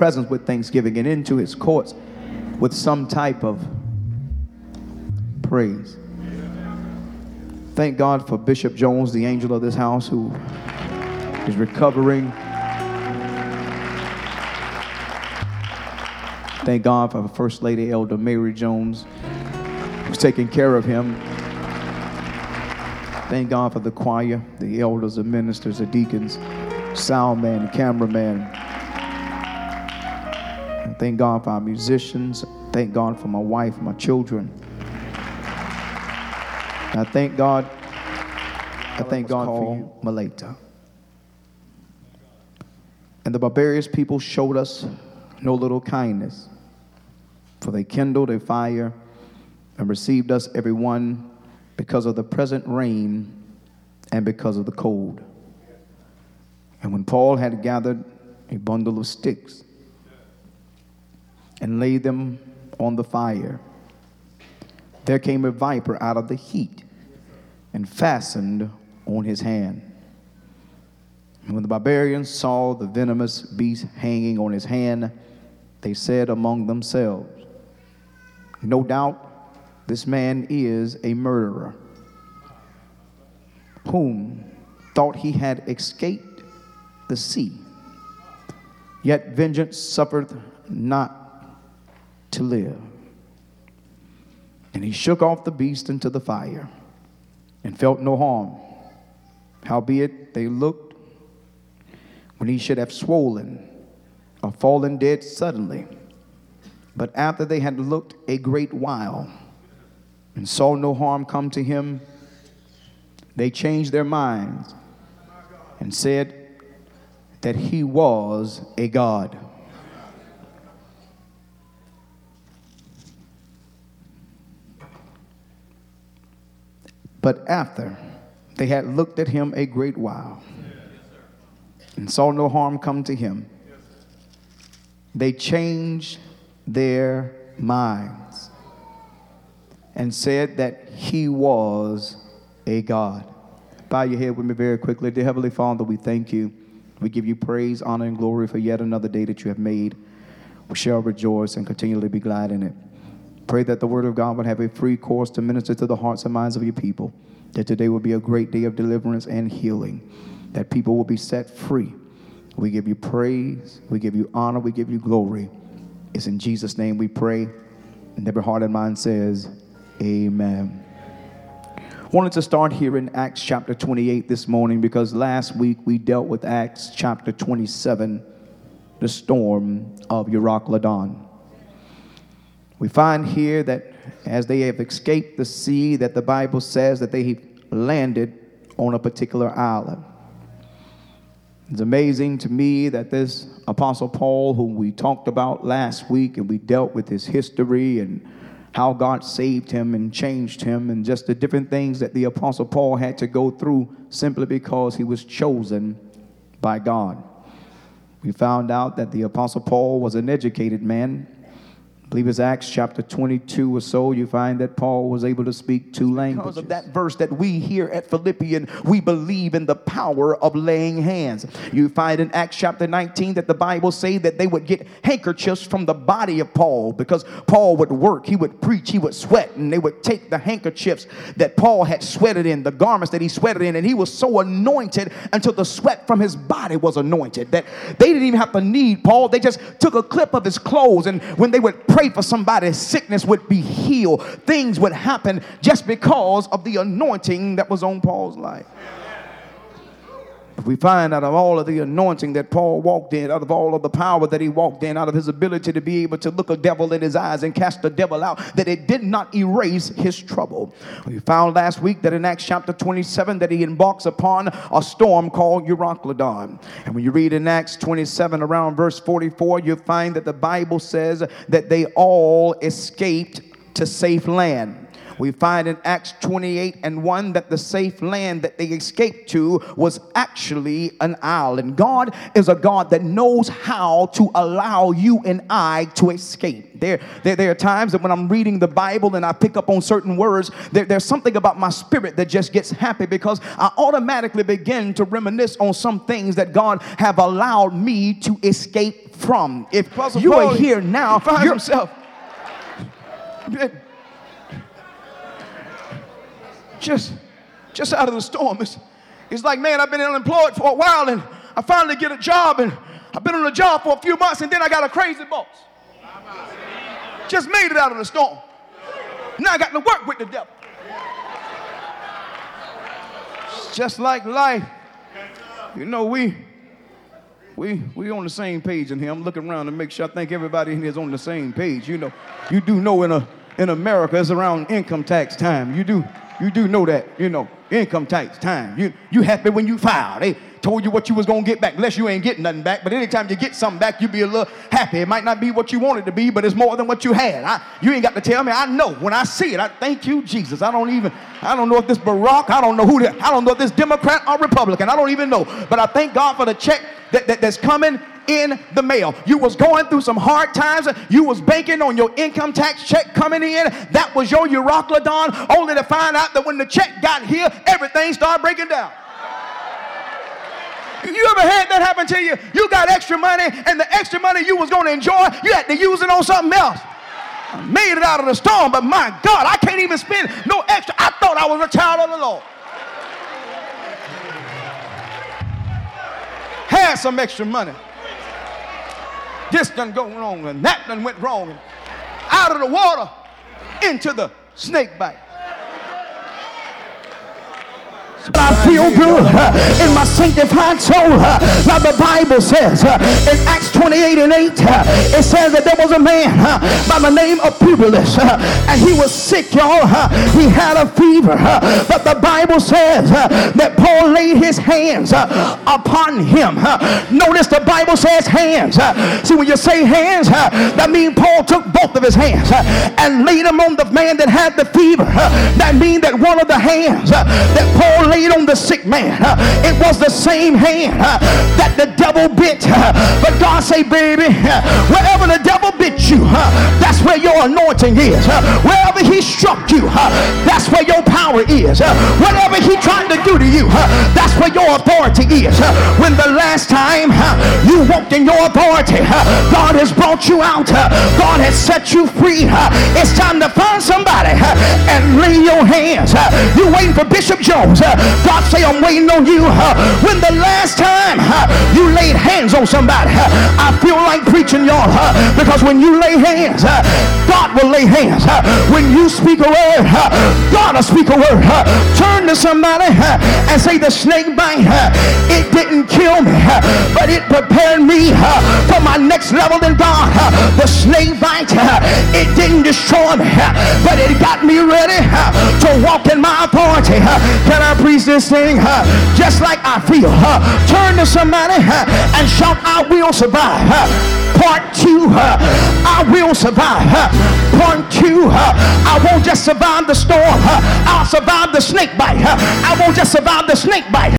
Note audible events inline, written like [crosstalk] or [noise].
presence with thanksgiving and into his courts with some type of praise. Thank God for Bishop Jones, the angel of this house, who is recovering. Thank God for First Lady Elder Mary Jones, who's taking care of him. Thank God for the choir, the elders, the ministers, the deacons, sound man, cameraman. Thank God for our musicians. Thank God for my wife, my children. I thank God. I thank God for you, Melita. And the barbarous people showed us no little kindness, for they kindled a fire and received us every one because of the present rain and because of the cold. And when Paul had gathered a bundle of sticks and laid them on the fire, there came a viper out of the heat and fastened on his hand. And when the barbarians saw the venomous beast hanging on his hand, they said among themselves, No doubt this man is a murderer, whom thought he had escaped the sea. Yet vengeance suffered not to live. And he shook off the beast into the fire and felt no harm. Howbeit they looked when he should have swollen or fallen dead suddenly. But after they had looked a great while, and saw no harm come to him, they changed their minds and said that he was a God. But after they had looked at him a great while and saw no harm come to him, they changed their minds and said that he was a God. Bow your head with me very quickly. Dear Heavenly Father, we thank you. We give you praise, honor, and glory for yet another day that you have made. We shall rejoice and continually be glad in it. Pray that the word of God would have a free course to minister to the hearts and minds of your people, that today will be a great day of deliverance and healing, that people will be set free. We give you praise, we give you honor, we give you glory. It's in Jesus' name we pray. And every heart and mind says, Amen. Wanted to start here in Acts chapter 28 this morning because last week we dealt with Acts chapter 27, the storm of Euroclydon. We find here that as they have escaped the sea, that the Bible says that they landed on a particular island. It's amazing to me that this Apostle Paul, whom we talked about last week, and we dealt with his history and how God saved him and changed him, and just the different things that the Apostle Paul had to go through simply because he was chosen by God. We found out that the Apostle Paul was an educated man I believe it's Acts chapter 22 or so, you find that Paul was able to speak two languages. Because of that verse that we hear at Philippian, we believe in the power of laying hands. You find in Acts chapter 19 that the Bible say that they would get handkerchiefs from the body of Paul because Paul would work, he would preach, he would sweat, and they would take the handkerchiefs that Paul had sweated in, the garments that he sweated in, and he was so anointed until the sweat from his body was anointed that they didn't even have to need Paul. They just took a clip of his clothes, and when they would pray, pray for somebody, sickness would be healed. Things would happen just because of the anointing that was on Paul's life we find out of all of the anointing that Paul walked in, out of all of the power that he walked in, out of his ability to be able to look a devil in his eyes and cast the devil out, that it did not erase his trouble. We found last week that in Acts chapter 27 that he embarks upon a storm called Euroclydon. And when you read in Acts 27 around verse 44, you find that the Bible says that they all escaped to safe land. We find in Acts 28 and 1 that the safe land that they escaped to was actually an island. God is a God that knows how to allow you and I to escape. There, there, there are times that when I'm reading the Bible and I pick up on certain words, there, there's something about my spirit that just gets happy because I automatically begin to reminisce on some things that God have allowed me to escape from. If you are here now, find yourself [laughs] just, just out of the storm. It's, it's like, man, I've been unemployed for a while and I finally get a job and I've been on a job for a few months and then I got a crazy boss. Just made it out of the storm. Now I got to work with the devil. It's just like life. You know, we we we on the same page in here. I'm looking around to make sure I think everybody in here is on the same page. You know, you do know in a in America it's around income tax time. You do you do know that, you know, income tax time. You you happy when you file. They told you what you was gonna get back, unless you ain't getting nothing back. But anytime you get something back, you be a little happy. It might not be what you wanted to be, but it's more than what you had. I, you ain't got to tell me. I know when I see it. I thank you, Jesus. I don't even. I don't know if this Barack. I don't know who. The, I don't know if this Democrat or Republican. I don't even know. But I thank God for the check that, that that's coming in the mail. You was going through some hard times. You was banking on your income tax check coming in. That was your Euroclydon, only to find out that when the check got here, everything started breaking down. You ever had that happen to you? You got extra money, and the extra money you was going to enjoy, you had to use it on something else. I made it out of the storm, but my God, I can't even spend no extra. I thought I was a child of the Lord. Had some extra money this done go wrong and that done went wrong. Out of the water into the snake bite. I feel good in my sanctified soul. Now the Bible says in Acts 28 and 8, it says that there was a man by the name of Publius, and he was sick, y'all. He had a fever, but the Bible says that Paul laid his hands upon him. Notice the Bible says hands. See, when you say hands, that means Paul took both of his hands and laid them on the man that had the fever. That means that one of the hands that Paul laid on the sick man, uh, it was the same hand uh, that the devil bit. Uh, but God say, baby, wherever the devil bit you, that's where your anointing is. Wherever he struck you, that's where your power is. Whatever he tried to do to you, that's where your authority is. When the last time you walked in your authority, God has brought you out. God has set you free. It's time to find somebody and lay your hands. You waiting for Bishop Jones. Uh, I'm waiting on you. When the last time you laid hands on somebody, I feel like preaching y'all because when you lay hands, God will lay hands. When you speak a word, God will speak a word. Turn to somebody and say, the snake bite, it didn't kill me, but it prepared me for my next level in God. The snake bite, it didn't destroy me, but it got me ready to walk in my authority. Can I preach this thing just like I feel. Turn to somebody and shout, I will survive. Part two, I will survive. Part two, I won't just survive the storm. I'll survive the snake bite. I won't just survive the snake bite.